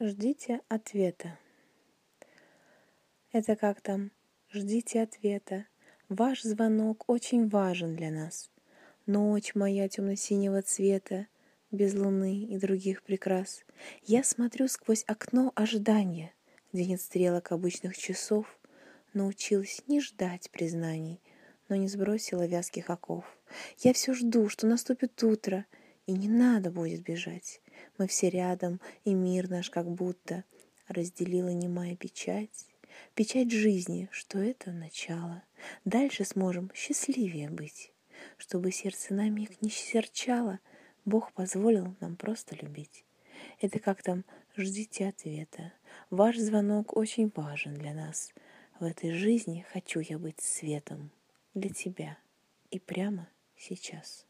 Ждите ответа. Это как там? Ждите ответа. Ваш звонок очень важен для нас. Ночь моя темно-синего цвета, без луны и других прикрас. Я смотрю сквозь окно ожидания, где нет стрелок обычных часов, научилась не ждать признаний, но не сбросила вязких оков. Я все жду, что наступит утро, и не надо будет бежать. Мы все рядом, и мир наш как будто разделила немая печать. Печать жизни, что это начало. Дальше сможем счастливее быть. Чтобы сердце на миг не серчало, Бог позволил нам просто любить. Это как там «Ждите ответа». Ваш звонок очень важен для нас. В этой жизни хочу я быть светом для тебя и прямо сейчас.